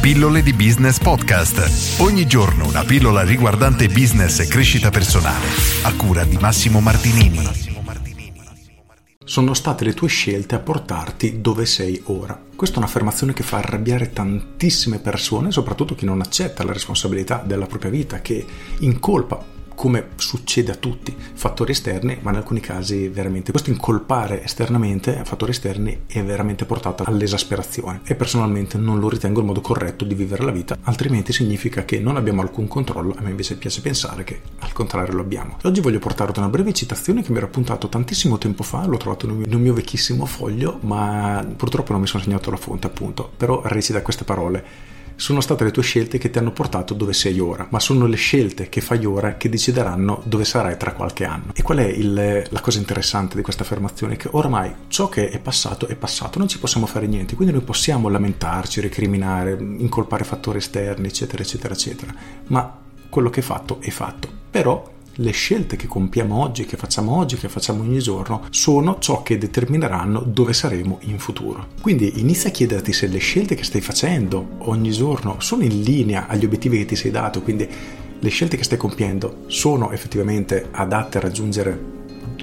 Pillole di Business Podcast. Ogni giorno una pillola riguardante business e crescita personale. A cura di Massimo Martinini. Sono state le tue scelte a portarti dove sei ora. Questa è un'affermazione che fa arrabbiare tantissime persone, soprattutto chi non accetta la responsabilità della propria vita, che incolpa come succede a tutti, fattori esterni, ma in alcuni casi veramente questo incolpare esternamente fattori esterni è veramente portato all'esasperazione e personalmente non lo ritengo il modo corretto di vivere la vita, altrimenti significa che non abbiamo alcun controllo, a me invece piace pensare che al contrario lo abbiamo. Oggi voglio portarti una breve citazione che mi ero appuntato tantissimo tempo fa, l'ho trovato in un mio vecchissimo foglio, ma purtroppo non mi sono segnato la fonte appunto, però recita queste parole sono state le tue scelte che ti hanno portato dove sei ora, ma sono le scelte che fai ora che decideranno dove sarai tra qualche anno. E qual è il, la cosa interessante di questa affermazione? Che oramai ciò che è passato è passato, non ci possiamo fare niente, quindi noi possiamo lamentarci, recriminare, incolpare fattori esterni, eccetera, eccetera, eccetera, ma quello che è fatto è fatto. Però le scelte che compiamo oggi, che facciamo oggi, che facciamo ogni giorno, sono ciò che determineranno dove saremo in futuro. Quindi inizia a chiederti se le scelte che stai facendo ogni giorno sono in linea agli obiettivi che ti sei dato, quindi le scelte che stai compiendo sono effettivamente adatte a raggiungere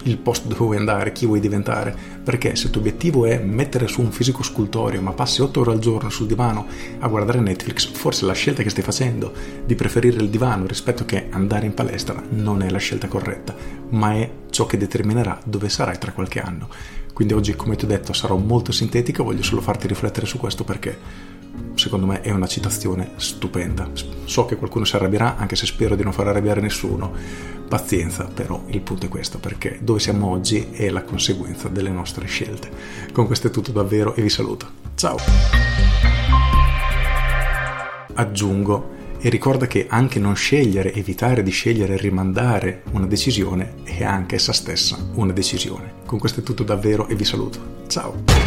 il posto dove vuoi andare, chi vuoi diventare, perché se il tuo obiettivo è mettere su un fisico scultorio ma passi 8 ore al giorno sul divano a guardare Netflix, forse la scelta che stai facendo di preferire il divano rispetto che andare in palestra non è la scelta corretta, ma è ciò che determinerà dove sarai tra qualche anno. Quindi oggi, come ti ho detto, sarò molto sintetico, voglio solo farti riflettere su questo perché secondo me è una citazione stupenda. So che qualcuno si arrabbierà, anche se spero di non far arrabbiare nessuno Pazienza, però il punto è questo, perché dove siamo oggi è la conseguenza delle nostre scelte. Con questo è tutto davvero e vi saluto. Ciao! Aggiungo e ricorda che anche non scegliere, evitare di scegliere rimandare una decisione è anche essa stessa una decisione. Con questo è tutto davvero e vi saluto. Ciao!